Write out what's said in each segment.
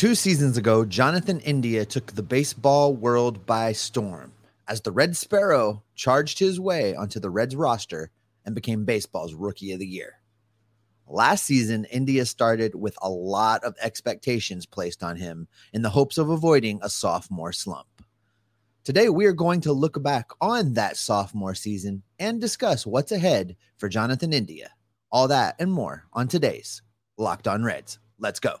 Two seasons ago, Jonathan India took the baseball world by storm as the Red Sparrow charged his way onto the Reds roster and became baseball's rookie of the year. Last season, India started with a lot of expectations placed on him in the hopes of avoiding a sophomore slump. Today, we are going to look back on that sophomore season and discuss what's ahead for Jonathan India. All that and more on today's Locked On Reds. Let's go.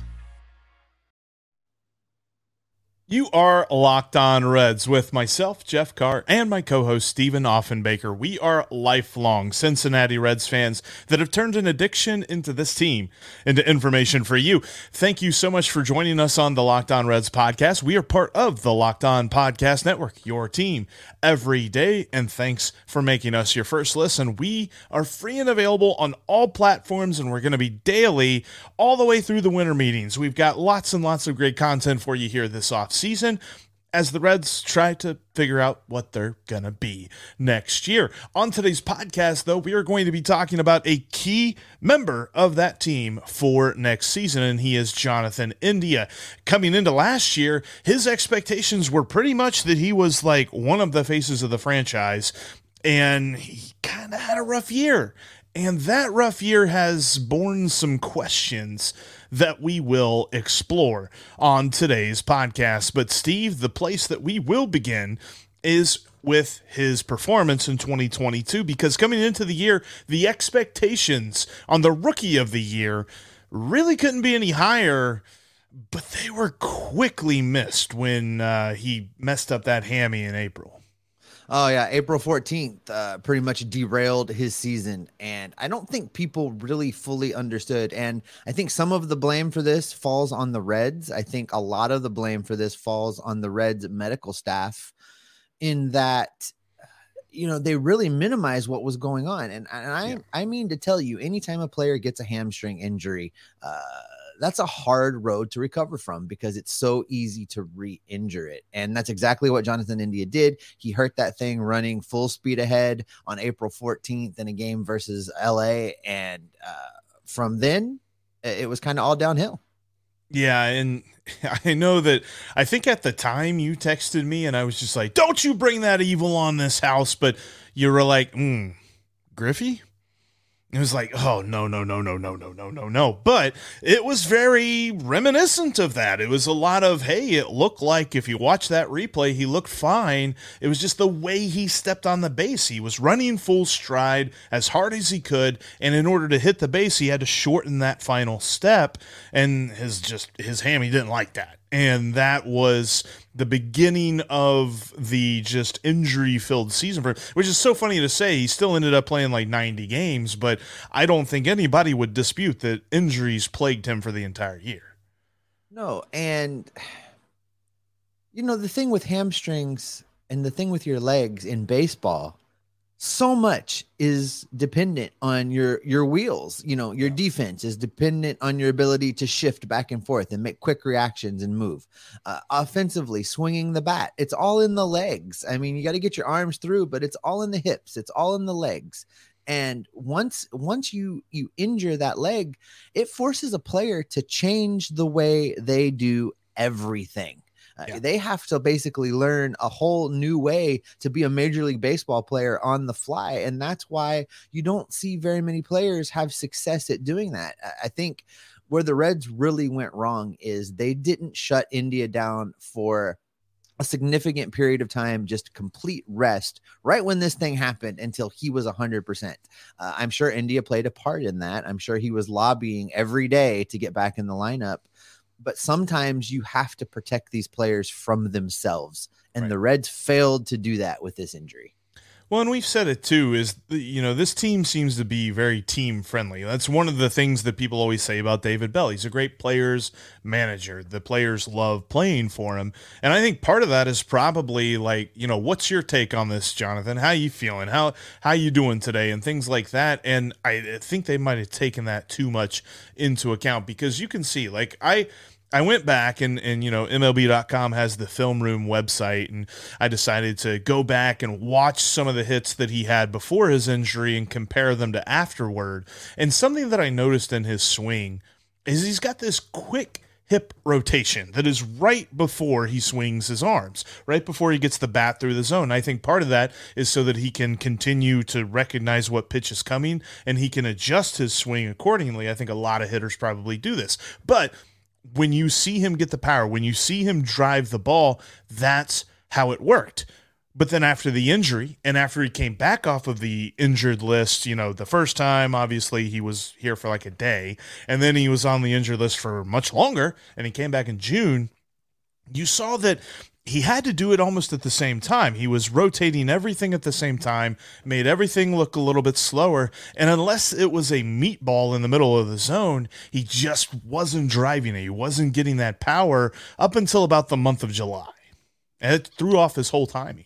You are locked on Reds with myself, Jeff Carr, and my co host, Stephen Offenbaker. We are lifelong Cincinnati Reds fans that have turned an addiction into this team, into information for you. Thank you so much for joining us on the Locked On Reds podcast. We are part of the Locked On Podcast Network, your team every day. And thanks for making us your first listen. We are free and available on all platforms, and we're going to be daily all the way through the winter meetings. We've got lots and lots of great content for you here this off season as the Reds try to figure out what they're going to be next year. On today's podcast, though, we are going to be talking about a key member of that team for next season, and he is Jonathan India. Coming into last year, his expectations were pretty much that he was like one of the faces of the franchise, and he kind of had a rough year. And that rough year has borne some questions that we will explore on today's podcast. But, Steve, the place that we will begin is with his performance in 2022 because coming into the year, the expectations on the rookie of the year really couldn't be any higher. But they were quickly missed when uh, he messed up that hammy in April. Oh yeah, April 14th uh, pretty much derailed his season and I don't think people really fully understood and I think some of the blame for this falls on the Reds. I think a lot of the blame for this falls on the Reds medical staff in that you know they really minimize what was going on and, and I yeah. I mean to tell you anytime a player gets a hamstring injury uh that's a hard road to recover from because it's so easy to re-injure it. And that's exactly what Jonathan India did. He hurt that thing running full speed ahead on April 14th in a game versus LA. And uh, from then, it was kind of all downhill. Yeah, and I know that I think at the time you texted me and I was just like, "Don't you bring that evil on this house?" But you were like, mm, "Griffey, it was like, oh no, no, no, no, no, no, no, no, no. But it was very reminiscent of that. It was a lot of, hey, it looked like if you watch that replay, he looked fine. It was just the way he stepped on the base. He was running full stride as hard as he could, and in order to hit the base, he had to shorten that final step. And his just his hammy didn't like that. And that was the beginning of the just injury filled season for which is so funny to say. He still ended up playing like 90 games, but I don't think anybody would dispute that injuries plagued him for the entire year. No, and you know the thing with hamstrings and the thing with your legs in baseball so much is dependent on your your wheels you know your defense is dependent on your ability to shift back and forth and make quick reactions and move. Uh, offensively swinging the bat it's all in the legs. I mean you got to get your arms through but it's all in the hips it's all in the legs. And once once you you injure that leg it forces a player to change the way they do everything uh. They have to basically learn a whole new way to be a Major League Baseball player on the fly. And that's why you don't see very many players have success at doing that. I think where the Reds really went wrong is they didn't shut India down for a significant period of time, just complete rest right when this thing happened until he was 100%. Uh, I'm sure India played a part in that. I'm sure he was lobbying every day to get back in the lineup but sometimes you have to protect these players from themselves. And right. the Reds failed to do that with this injury. Well, and we've said it too is you know this team seems to be very team friendly. That's one of the things that people always say about David Bell. He's a great players manager. The players love playing for him, and I think part of that is probably like you know what's your take on this, Jonathan? How you feeling? How how you doing today? And things like that. And I think they might have taken that too much into account because you can see like I I went back and, and you know MLB.com has the film room website and I decided to go back and watch some of the hits that he had before his injury and compare them to afterward. And something that I noticed in his swing is he's got this quick hip rotation that is right before he swings his arms, right before he gets the bat through the zone. I think part of that is so that he can continue to recognize what pitch is coming and he can adjust his swing accordingly. I think a lot of hitters probably do this. But when you see him get the power, when you see him drive the ball, that's how it worked. But then after the injury, and after he came back off of the injured list, you know, the first time, obviously, he was here for like a day, and then he was on the injured list for much longer, and he came back in June. You saw that he had to do it almost at the same time. He was rotating everything at the same time, made everything look a little bit slower. And unless it was a meatball in the middle of the zone, he just wasn't driving it. He wasn't getting that power up until about the month of July. And it threw off his whole timing.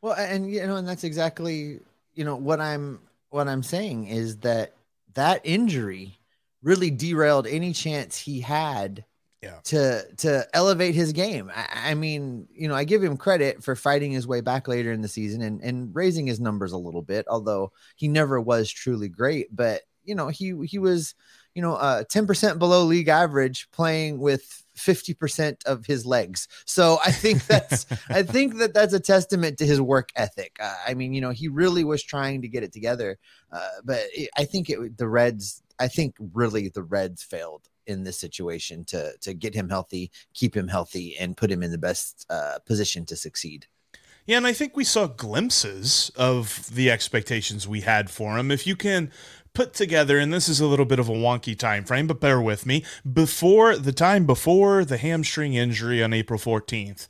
Well, and you know, and that's exactly, you know, what I'm what I'm saying is that that injury really derailed any chance he had yeah. to to elevate his game. I, I, mean, you know, I give him credit for fighting his way back later in the season and and raising his numbers a little bit, although he never was truly great. But you know, he he was, you know, uh, ten percent below league average playing with 50% of his legs. So I think that's I think that that's a testament to his work ethic. Uh, I mean, you know, he really was trying to get it together. Uh, but it, I think it the Reds I think really the Reds failed in this situation to to get him healthy, keep him healthy, and put him in the best uh, position to succeed. Yeah, and I think we saw glimpses of the expectations we had for him. If you can put together, and this is a little bit of a wonky time frame, but bear with me, before the time before the hamstring injury on April 14th,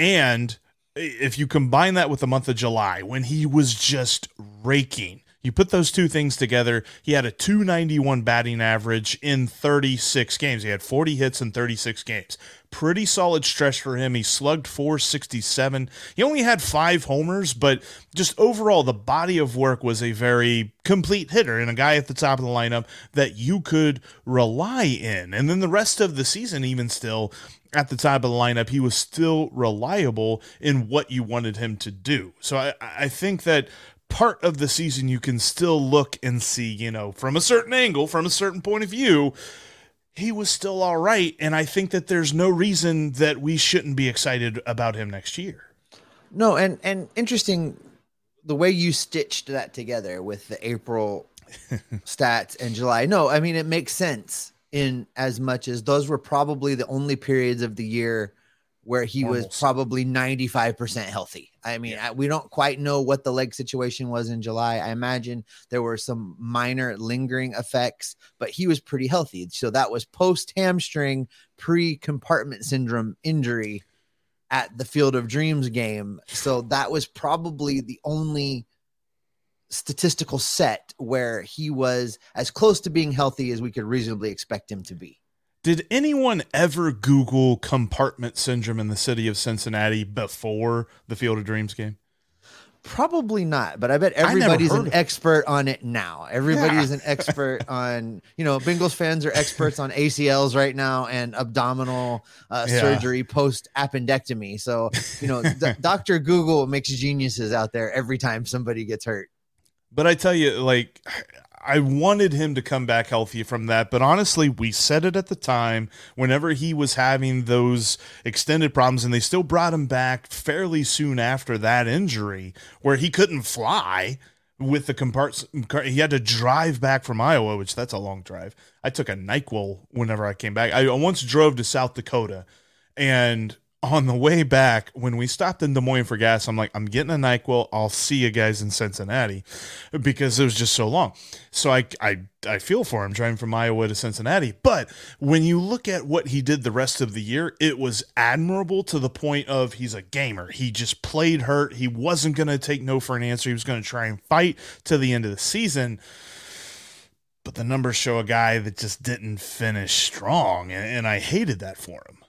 and if you combine that with the month of July when he was just raking you put those two things together, he had a 291 batting average in 36 games. He had 40 hits in 36 games. Pretty solid stretch for him. He slugged 467. He only had five homers, but just overall, the body of work was a very complete hitter and a guy at the top of the lineup that you could rely in. And then the rest of the season, even still, at the top of the lineup, he was still reliable in what you wanted him to do. So I, I think that part of the season you can still look and see, you know, from a certain angle, from a certain point of view, he was still all right. And I think that there's no reason that we shouldn't be excited about him next year. No, and and interesting the way you stitched that together with the April stats and July. No, I mean it makes sense in as much as those were probably the only periods of the year where he was probably 95% healthy. I mean, I, we don't quite know what the leg situation was in July. I imagine there were some minor lingering effects, but he was pretty healthy. So that was post hamstring, pre compartment syndrome injury at the Field of Dreams game. So that was probably the only statistical set where he was as close to being healthy as we could reasonably expect him to be. Did anyone ever Google compartment syndrome in the city of Cincinnati before the Field of Dreams game? Probably not, but I bet everybody's heard an expert on it now. Everybody's Yeah. an expert on, you know, Bengals fans are experts on ACLs right now and abdominal uh, Yeah. surgery post appendectomy. So, you know, D- Dr. Google makes geniuses out there every time somebody gets hurt. But I tell you, like, I wanted him to come back healthy from that. But honestly, we said it at the time whenever he was having those extended problems, and they still brought him back fairly soon after that injury where he couldn't fly with the compart. He had to drive back from Iowa, which that's a long drive. I took a NyQuil whenever I came back. I once drove to South Dakota and on the way back, when we stopped in Des Moines for gas, I'm like, I'm getting a NyQuil. I'll see you guys in Cincinnati because it was just so long. So I, I, I feel for him driving from Iowa to Cincinnati. But when you look at what he did the rest of the year, it was admirable to the point of he's a gamer. He just played hurt. He wasn't going to take no for an answer. He was going to try and fight to the end of the season but the numbers show a guy that just didn't finish strong and, and i hated that for him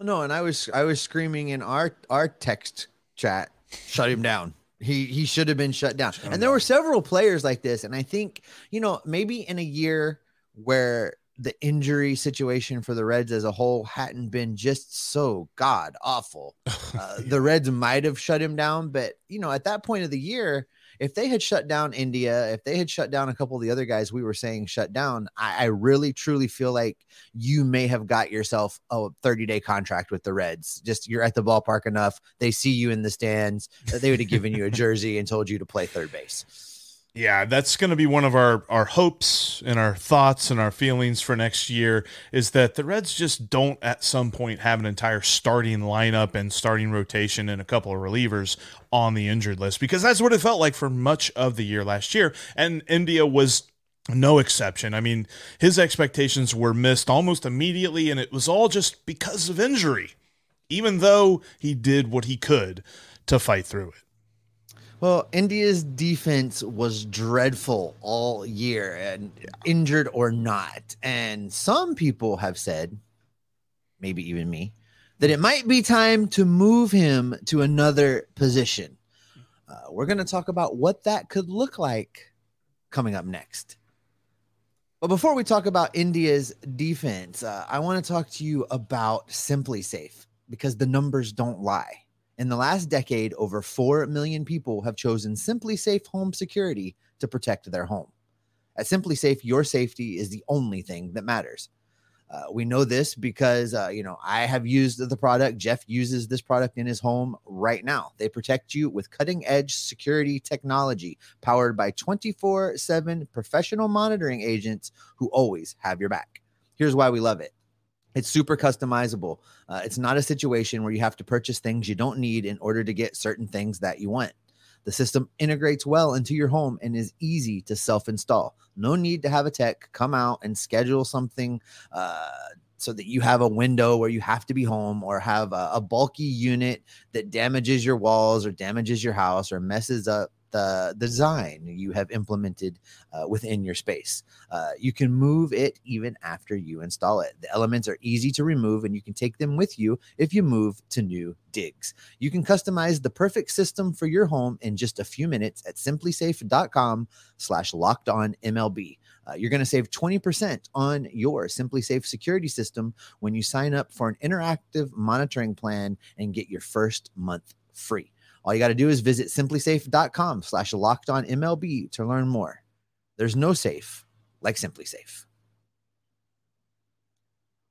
No, and I was I was screaming in our our text chat, shut him down. He he should have been shut down. and there were several players like this, and I think you know maybe in a year where the injury situation for the Reds as a whole hadn't been just so god awful, uh, the Reds might have shut him down. But you know at that point of the year. If they had shut down India, if they had shut down a couple of the other guys we were saying shut down, I, I really truly feel like you may have got yourself a 30 day contract with the Reds. Just you're at the ballpark enough. They see you in the stands they would have given you a jersey and told you to play third base. Yeah that's going to be one of our our hopes and our thoughts and our feelings for next year is that the reds just don't at some point have an entire starting lineup and starting rotation and a couple of relievers on the injured list because that's what it felt like for much of the year last year and india was no exception. I mean, his expectations were missed almost immediately, and it was all just because of injury, even though he did what he could to fight through it. Well, India's defense was dreadful all year, and injured or not. And some people have said, maybe even me, that it might be time to move him to another position. Uh, we're going to talk about what that could look like coming up next. But before we talk about India's defense, uh, I want to talk to you about SimpliSafe because the numbers don't lie. In the last decade, over 4 million people have chosen SimpliSafe Home Security to protect their home. At SimpliSafe, your safety is the only thing that matters. Uh, we know this because, uh, you know, I have used the product. Jeff uses this product in his home right now. They protect you with cutting edge security technology powered by 24 7 professional monitoring agents who always have your back. Here's why we love it it's super customizable. Uh, it's not a situation where you have to purchase things you don't need in order to get certain things that you want. The system integrates well into your home and is easy to self install. No need to have a tech come out and schedule something uh, so that you have a window where you have to be home or have a, a bulky unit that damages your walls or damages your house or messes up the design you have implemented uh, within your space. Uh, you can move it even after you install it. The elements are easy to remove and you can take them with you if you move to new digs. You can customize the perfect system for your home in just a few minutes at simplisafe.com slash locked on MLB. Uh, you're going to save 20% on your SimpliSafe security system when you sign up for an interactive monitoring plan and get your first month free. All you got to do is visit simplisafe.com slash locked on MLB to learn more. There's no safe like SimpliSafe.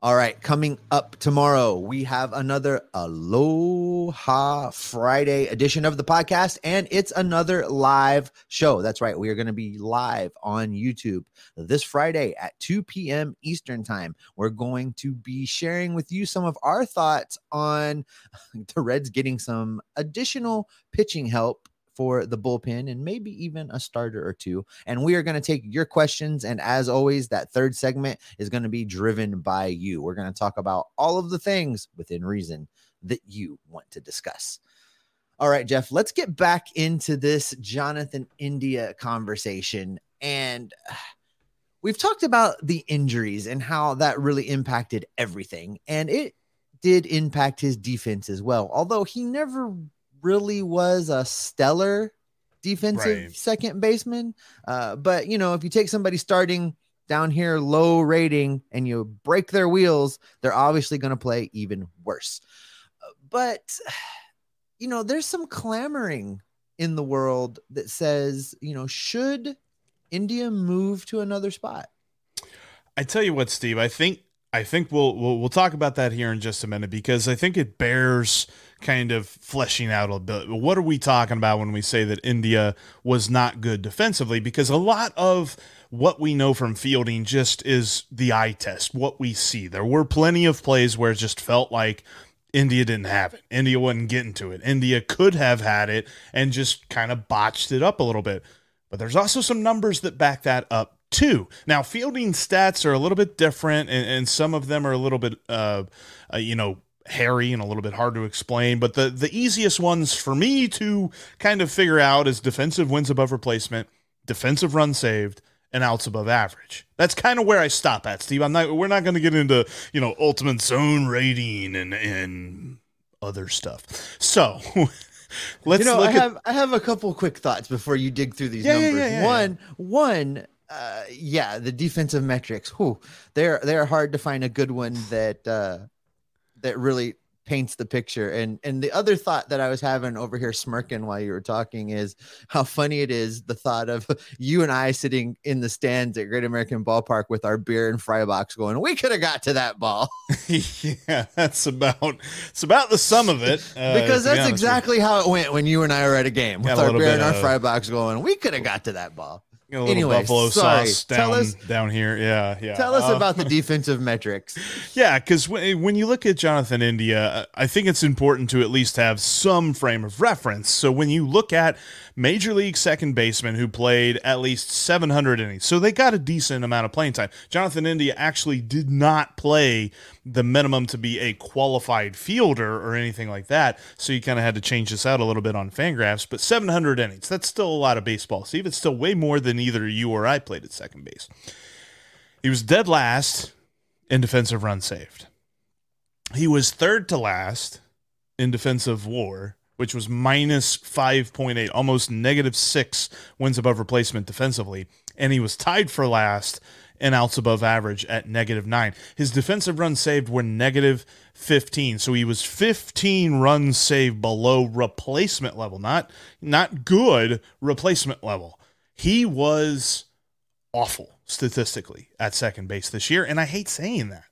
All right, coming up tomorrow, we have another Aloha Friday edition of the podcast, and it's another live show. That's right, we are going to be live on YouTube this Friday at 2 p.m. Eastern Time. We're going to be sharing with you some of our thoughts on the Reds getting some additional pitching help for the bullpen and maybe even a starter or two. And we are going to take your questions. And as always, that third segment is going to be driven by you. We're going to talk about all of the things within reason that you want to discuss. All right, Jeff, let's get back into this Jonathan India conversation. And we've talked about the injuries and how that really impacted everything. And it did impact his defense as well, although he never really was a stellar defensive Right. second baseman. Uh, but you know, if you take somebody starting down here low rating and you break their wheels, they're obviously going to play even worse. But you know, there's some clamoring in the world that says, you know, should India move to another spot? I tell you what, Steve. I think I think we'll we'll we'll talk about that here in just a minute because I think it bears kind of fleshing out a bit. What are we talking about when we say that India was not good defensively? Because a lot of what we know from fielding just is the eye test, what we see. There were plenty of plays where it just felt like India didn't have it. India wasn't getting to it. India could have had it and just kind of botched it up a little bit. But there's also some numbers that back that up too. Now, fielding stats are a little bit different, and, and some of them are a little bit, uh, uh, you know, hairy and a little bit hard to explain. But the the easiest ones for me to kind of figure out is defensive wins above replacement, defensive run saved, and outs above average. That's kind of where I stop at, Steve. I'm not. We're not going to get into you know ultimate zone rating and and other stuff. So. Let's you know, look I at have I have a couple quick thoughts before you dig through these yeah, numbers. yeah, yeah, one, one, uh, yeah, the defensive metrics. Whew, they're they're hard to find a good one that uh, that really paints the picture. And and the other thought that I was having over here smirking while you were talking is how funny it is the thought of you and I sitting in the stands at Great American Ballpark with our beer and fry box going, we could have got to that ball. yeah, that's about it's about the sum of it. uh, because that's exactly how it went when you and I were at a game with a our beer and our of- fry box going. We could have got to that ball. A little anyway, buffalo sorry. sauce Tell down us- down here. Yeah, yeah. Tell us Uh, about the defensive metrics. Yeah, because when, when you look at Jonathan India, I think it's important to at least have some frame of reference. So when you look at Major League second baseman who played at least 700 innings, so they got a decent amount of playing time. Jonathan India actually did not play the minimum to be a qualified fielder or anything like that. So you kind of had to change this out a little bit on Fangraphs. But 700 innings, that's still a lot of baseball. Steve, it's still way more than either you or I played at second base. He was dead last in defensive run saved. He was third to last in defensive war, which was minus 5.8, almost negative six wins above replacement defensively. And he was tied for last in outs above average at negative nine. His defensive runs saved were negative 15. So he was 15 runs saved below replacement level, not, not good replacement level. He was awful statistically at second base this year. And I hate saying that.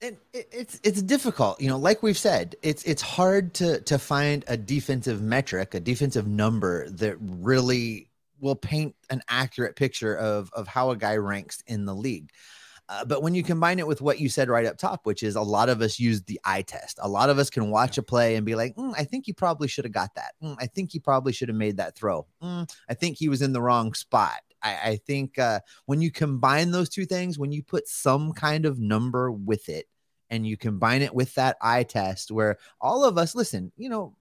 It, it, it's it's difficult, you know. Like we've said, it's it's hard to to find a defensive metric, a defensive number that really will paint an accurate picture of of how a guy ranks in the league. Uh, but when you combine it with what you said right up top, which is a lot of us use the eye test. A lot of us can watch a play and be like, "Mm, I think he probably should have got that. Mm, I think he probably should have made that throw. Mm, I think he was in the wrong spot. I, I think uh, when you combine those two things, when you put some kind of number with it, and you combine it with that eye test, where all of us listen, you know,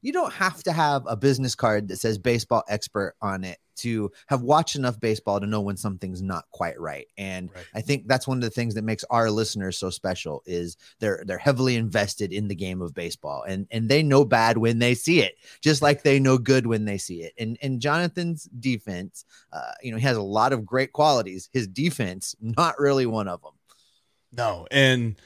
you don't have to have a business card that says baseball expert on it to have watched enough baseball to know when something's not quite right. And Right. I think that's one of the things that makes our listeners so special is they're they're heavily invested in the game of baseball and and they know bad when they see it, just like they know good when they see it. And and Jonathan's defense, uh, you know, he has a lot of great qualities. His defense, not really one of them. No, and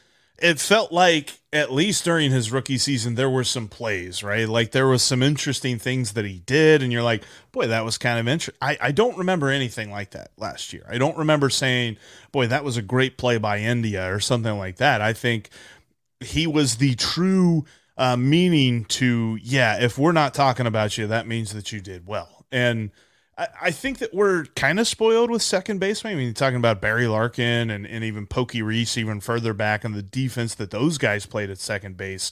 it felt like at least during his rookie season there were some plays right? Like there was some interesting things that he did and you're like boy that was kind of interesting I, I don't remember anything like that last year. I don't remember saying boy that was a great play by india or something like that. I think he was the true uh, meaning to yeah if we're not talking about you that means that you did well. And I, think that we're kind of spoiled with second baseman. I mean, talking about Barry Larkin and, and even Pokey Reese, even further back in the defense that those guys played at second base.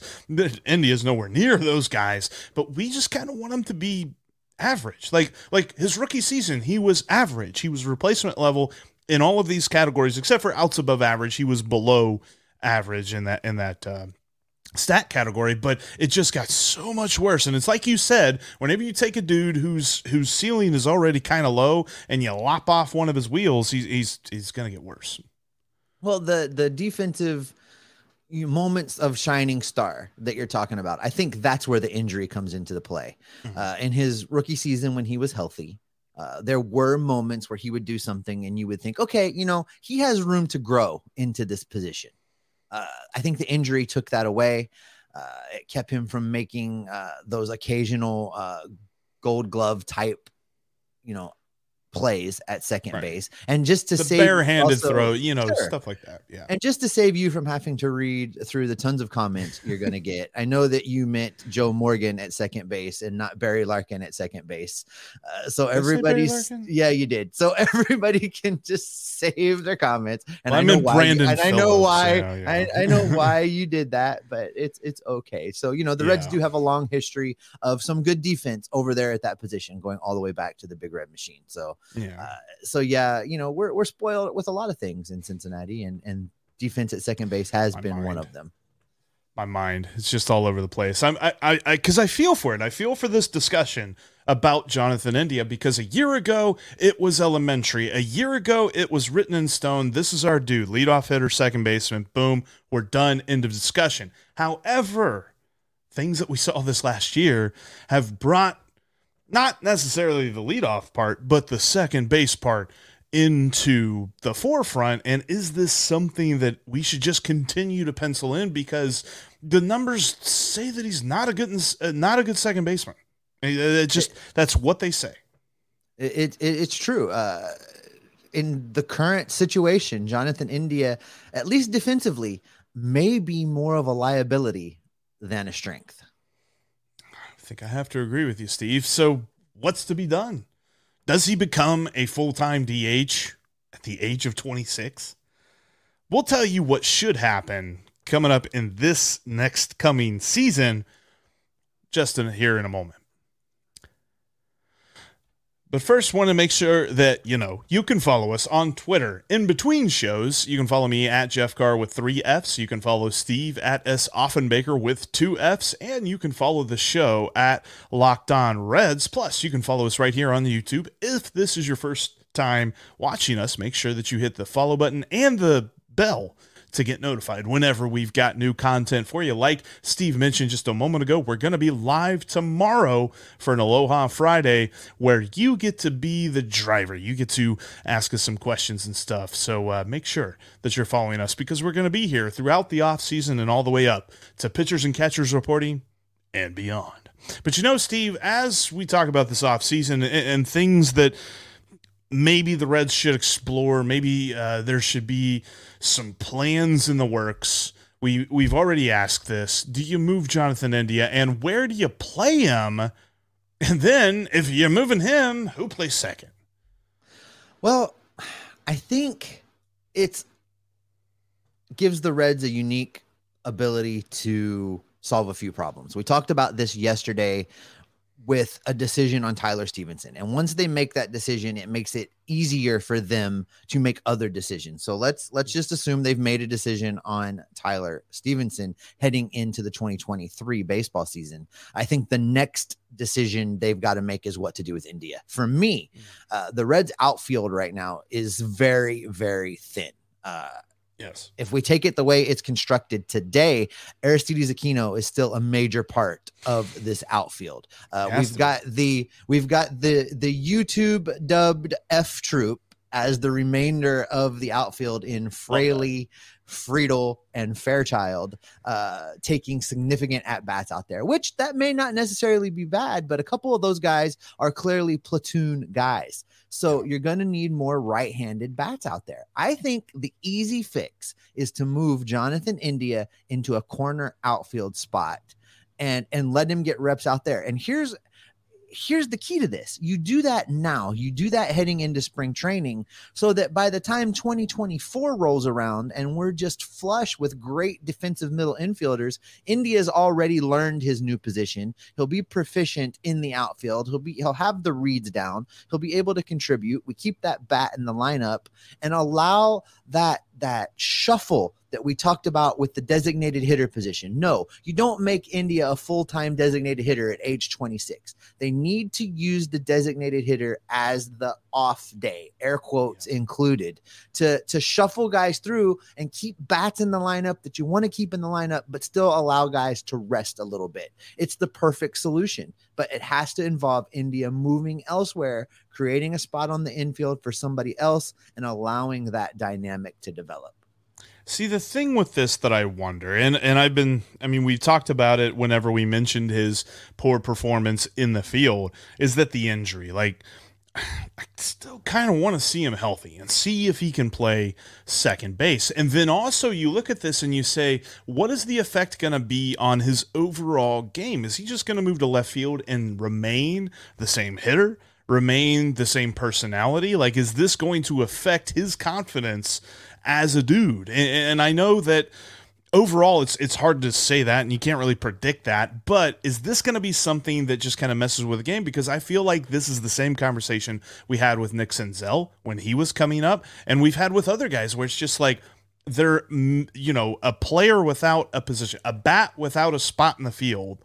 India's nowhere near those guys, but we just kind of want them to be average. Like like his rookie season, he was average. He was replacement level in all of these categories, except for outs above average. He was below average in that in that uh, stat category, but it just got so much worse. And it's like you said, whenever you take a dude whose whose ceiling is already kind of low and you lop off one of his wheels, he's he's he's gonna get worse. Well, the the defensive moments of shining star that you're talking about, I think that's where the injury comes into the play. Mm-hmm. Uh, in his rookie season, when he was healthy. Uh, there were moments where he would do something and you would think, okay, you know, he has room to grow into this position uh, I think the injury took that away. Uh, it kept him from making uh, those occasional uh, gold glove type, you know, plays at second right. base and just to the save barehanded also, throw you know sure. stuff like that yeah and just to save you from having to read through the tons of comments you're going to get i know that you meant joe morgan at second base and not barry larkin at second base uh, so did everybody's yeah you did so everybody can just save their comments and well, i know why Brandon and i know why yeah. I, I, know why you did that but it's it's okay so you know the yeah. reds do have a long history of some good defense over there at that position going all the way back to the big red machine so yeah. Uh, so yeah, you know, we're we're spoiled with a lot of things in Cincinnati, and and defense at second base has My been mind. one of them. My mind, it's just all over the place. I'm I I because I, I feel for it. I feel for this discussion about Jonathan India because a year ago it was elementary. A year ago it was written in stone. This is our dude, leadoff hitter, second baseman. Boom, we're done. End of discussion. However, things that we saw this last year have brought not necessarily the leadoff part, but the second base part into the forefront. And is this something that we should just continue to pencil in because the numbers say that he's not a good not a good second baseman. It just that's what they say. It, it it's true. Uh, in the current situation, Jonathan India, at least defensively, may be more of a liability than a strength think I have to agree with you, Steve. So, what's to be done? Does he become a full time DH at the age of 26? We'll tell you what should happen coming up in this next coming season just in, here in a moment. But first, want to make sure that you know you can follow us on Twitter. In between shows, you can follow me at Jeff Carr with three Fs. You can follow Steve at S Offenbaker with two Fs, and you can follow the show at Locked On Reds. Plus, you can follow us right here on the YouTube. If this is your first time watching us, make sure that you hit the follow button and the bell to get notified whenever we've got new content for you. Like Steve mentioned just a moment ago, we're going to be live tomorrow for an Aloha Friday where you get to be the driver. You get to ask us some questions and stuff. So uh, make sure that you're following us because we're going to be here throughout the off season and all the way up to pitchers and catchers reporting and beyond. But you know, Steve, as we talk about this off season and, and things that maybe the Reds should explore. Maybe uh, there should be some plans in the works. We we've already asked this. Do you move Jonathan India, and where do you play him? And then, if you're moving him, who plays second? Well, I think it's gives the Reds a unique ability to solve a few problems. We talked about this yesterday with a decision on Tyler Stephenson. And once they make that decision, it makes it easier for them to make other decisions. So let's let's just assume they've made a decision on Tyler Stephenson heading into the 2023 baseball season. I think the next decision they've got to make is what to do with India. For me, mm. uh, the Reds outfield right now is very very thin. Uh, Yes. If we take it the way it's constructed today, Aristides Aquino is still a major part of this outfield. Uh, we've got the we've got the the YouTube dubbed F troop as the remainder of the outfield in Fraley, Friedl and Fairchild uh, taking significant at bats out there, which that may not necessarily be bad, but a couple of those guys are clearly platoon guys. So you're going to need more right handed bats out there. I think the easy fix is to move Jonathan India into a corner outfield spot and and let him get reps out there. And here's here's the key to this. You do that now. You do that heading into spring training so that by the time 2024 rolls around and we're just flush with great defensive middle infielders india's already learned his new position. He'll be proficient in the outfield. He'll be he'll have the reads down. He'll be able to contribute. We keep that bat in the lineup and allow that that shuffle that we talked about with the designated hitter position. No, you don't make India a full time designated hitter at age 26. They need to use the designated hitter as the off day, air quotes yeah. included, to, to shuffle guys through and keep bats in the lineup that you want to keep in the lineup, but still allow guys to rest a little bit. It's the perfect solution, but it has to involve India moving elsewhere, creating a spot on the infield for somebody else, and allowing that dynamic to develop. See, the thing with this that I wonder, and, and I've been, I mean, we talked about it whenever we mentioned his poor performance in the field, is that the injury. Like, I still kind of want to see him healthy and see if he can play second base. And then also, you look at this and you say, what is the effect going to be on his overall game? Is he just going to move to left field and remain the same hitter? Remain the same personality? Like, is this going to affect his confidence as a dude. And, and I know that overall it's it's hard to say that and you can't really predict that but is this going to be something that just kind of messes with the game because i feel like this is the same conversation we had with nick senzel when he was coming up and we've had with other guys where it's just like they're mm, you know a player without a position a bat without a spot in the field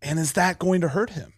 and is that going to hurt him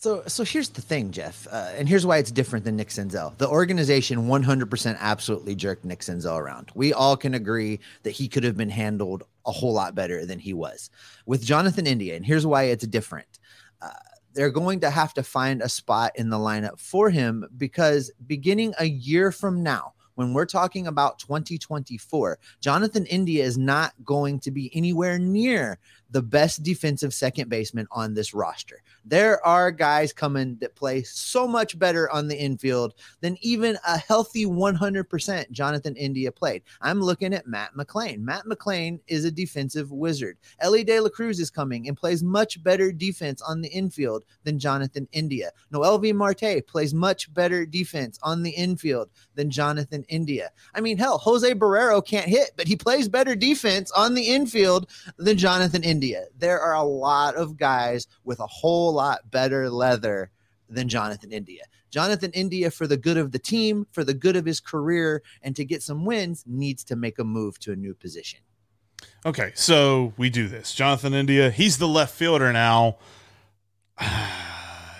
so, so here's the thing, Jeff, uh, and here's why it's different than Nick Senzel. The organization 100% absolutely jerked Nick Senzel around. We all can agree that he could have been handled a whole lot better than he was. With Jonathan India, and here's why it's different. Uh, they're going to have to find a spot in the lineup for him because beginning a year from now, when we're talking about 2024, Jonathan India is not going to be anywhere near the best defensive second baseman on this roster. There are guys coming that play so much better on the infield than even a healthy 100% Jonathan India played. I'm looking at Matt McLain. Matt McLain is a defensive wizard. Elly De La Cruz is coming and plays much better defense on the infield than Jonathan India. Noelvi Marte plays much better defense on the infield than Jonathan India. I mean, hell, Jose Barrero can't hit, but he plays better defense on the infield than Jonathan India. India. There are a lot of guys with a whole lot better leather than Jonathan India. Jonathan India, for the good of the team, for the good of his career, and to get some wins, needs to make a move to a new position. Okay, so we do this. Jonathan India, he's the left fielder now.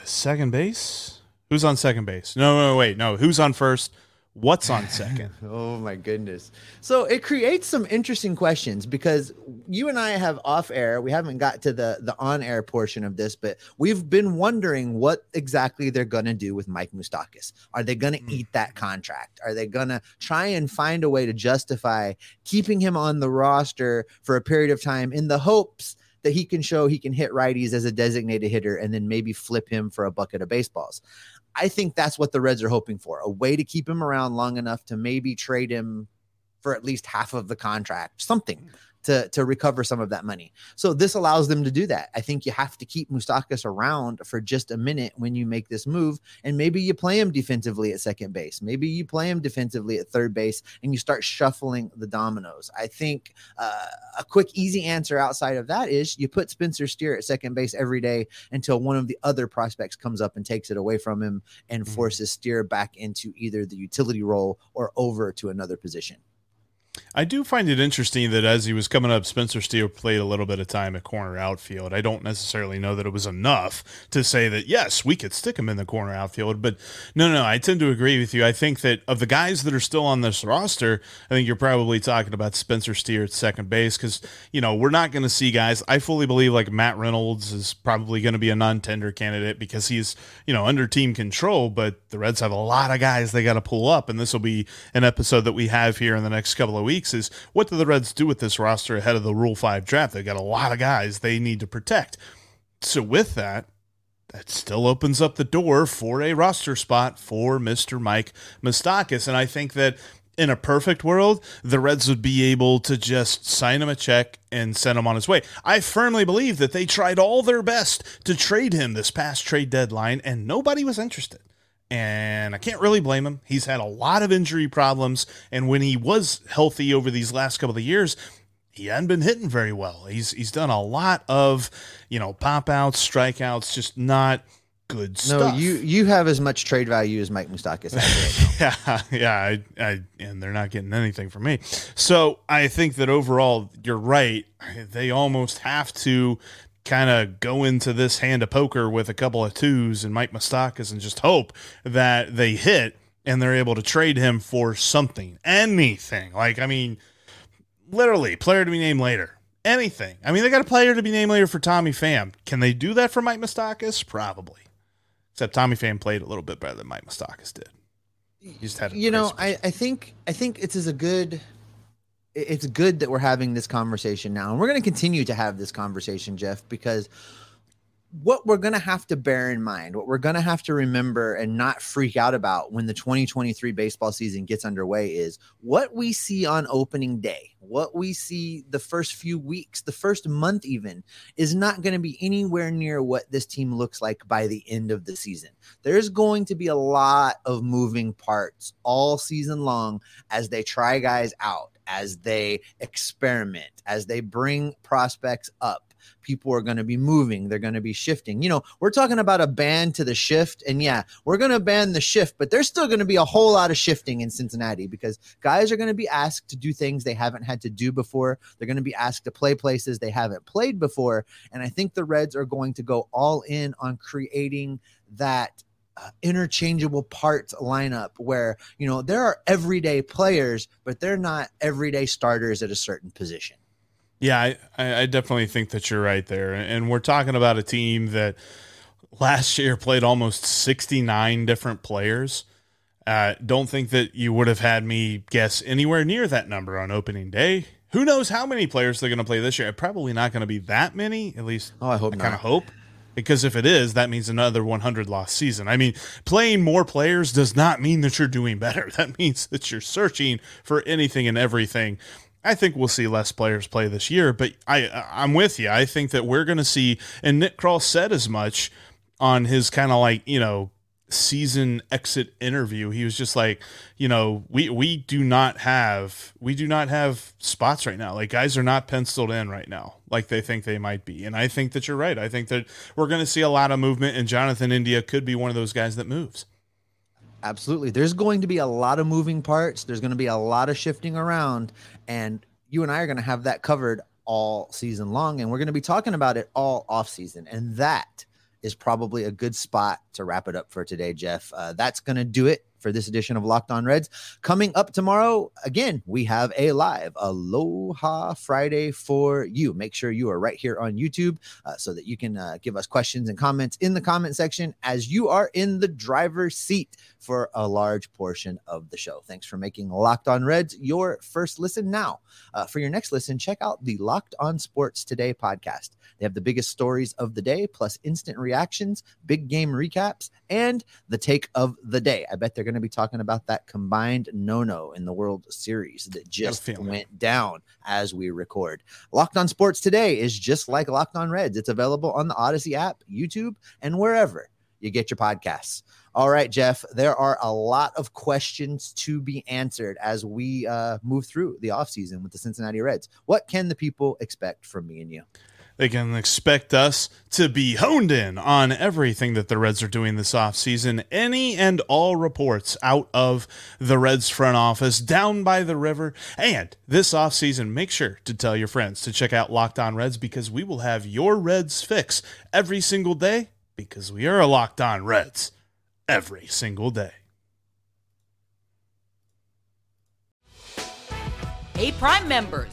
second base? Who's on second base? No, no, wait, no. Who's on first? What's on second? oh my goodness. So it creates some interesting questions because you and I have off air, we haven't got to the the on air portion of this, but we've been wondering what exactly they're going to do with Mike Moustakas. Are they going to mm. eat that contract? Are they going to try and find a way to justify keeping him on the roster for a period of time in the hopes that he can show he can hit righties as a designated hitter and then maybe flip him for a bucket of baseballs. I think that's what the Reds are hoping for a way to keep him around long enough to maybe trade him for at least half of the contract, something to to recover some of that money. So this allows them to do that. I think you have to keep Moustakas around for just a minute when you make this move, and maybe you play him defensively at second base. Maybe you play him defensively at third base, and you start shuffling the dominoes. I think uh, a quick, easy answer outside of that is you put Spencer Steer at second base every day until one of the other prospects comes up and takes it away from him and mm-hmm. forces Steer back into either the utility role or over to another position. I do find it interesting that as he was coming up, Spencer Steer played a little bit of time at corner outfield. I don't necessarily know that it was enough to say that, yes, we could stick him in the corner outfield. But no, no, I tend to agree with you. I think that of the guys that are still on this roster, I think you're probably talking about Spencer Steer at second base because, you know, we're not going to see guys. I fully believe like Matt Reynolds is probably going to be a non tender candidate because he's, you know, under team control. But the Reds have a lot of guys they got to pull up. And this will be an episode that we have here in the next couple of weeks is what do the Reds do with this roster ahead of the Rule 5 draft? They've got a lot of guys they need to protect. So, with that, that still opens up the door for a roster spot for Mr. Mike Moustakas. And I think that in a perfect world, the Reds would be able to just sign him a check and send him on his way. I firmly believe that they tried all their best to trade him this past trade deadline, and nobody was interested. And I can't really blame him. He's had a lot of injury problems, and when he was healthy over these last couple of years, he hadn't been hitting very well. He's he's done a lot of, you know, pop outs, strikeouts, just not good no, stuff. No, you you have as much trade value as Mike. Right yeah, yeah, I, I, and they're not getting anything from me. So I think that overall, you're right. They almost have to kind of go into this hand of poker with a couple of twos and Mike Moustakas and just hope that they hit and they're able to trade him for something, anything. Like, I mean, literally, player to be named later. Anything. I mean, they got a player to be named later for Tommy Pham. Can they do that for Mike Moustakas? Probably. Except Tommy Pham played a little bit better than Mike Moustakas did. He just had, you know, I, I think I think it's as a good. It's good that we're having this conversation now, and we're going to continue to have this conversation, Jeff, because what we're going to have to bear in mind, what we're going to have to remember and not freak out about when the 2023 baseball season gets underway is what we see on opening day, what we see the first few weeks, the first month, even is not going to be anywhere near what this team looks like by the end of the season. There's going to be a lot of moving parts all season long as they try guys out, as they experiment, as they bring prospects up people are going to be moving they're going to be shifting. You know we're talking about a ban to the shift and yeah we're going to ban the shift but there's still going to be a whole lot of shifting in cincinnati because guys are going to be asked to do things they haven't had to do before. They're going to be asked to play places they haven't played before and i think the reds are going to go all in on creating that uh, interchangeable parts lineup where you know there are everyday players but they're not everyday starters at a certain position yeah, I, I definitely think that you're right there. And we're talking about a team that last year played almost 69 different players. Uh, don't think that you would have had me guess anywhere near that number on opening day. Who knows how many players they're going to play this year? Probably not going to be that many. At least, oh, I hope I kind of hope because if it is, that means another 100 lost season. I mean, playing more players does not mean that you're doing better. That means that you're searching for anything and everything. I think we'll see less players play this year, but I I'm with you. I think that we're going to see, and Nick Krall said as much on his kind of like you know season exit interview. He was just like, you know, we we do not have we do not have spots right now. Like guys are not penciled in right now like they think they might be. And I think that you're right. I think that we're going to see a lot of movement and Jonathan India could be one of those guys that moves. Absolutely. There's going to be a lot of moving parts. There's going to be a lot of shifting around. And you and I are going to have that covered all season long. And we're going to be talking about it all off season. And that is probably a good spot to wrap it up for today, Jeff. Uh, that's going to do it for this edition of Locked On Reds. Coming up tomorrow, again, we have a live Aloha Friday for you. Make sure you are right here on YouTube uh, so that you can uh, give us questions and comments in the comment section as you are in the driver's seat for a large portion of the show. Thanks for making Locked On Reds your first listen now. Uh, for your next listen, check out the Locked On Sports Today podcast. They have the biggest stories of the day, plus instant reactions, big game recaps, and the take of the day. I bet they're going to be talking about that combined no no in the World Series that just went down as we record. Locked on Sports Today is just like Locked on Reds. It's available on the Odyssey app, YouTube, and wherever you get your podcasts. All right, Jeff, there are a lot of questions to be answered as we uh, move through the offseason with the Cincinnati Reds. What can the people expect from me and you? They can expect us to be honed in on everything that the Reds are doing this offseason. Any and all reports out of the Reds front office down by the river. And this offseason, make sure to tell your friends to check out Locked On Reds because we will have your Reds fix every single day because we are a Locked On Reds every single day. Hey, Prime members,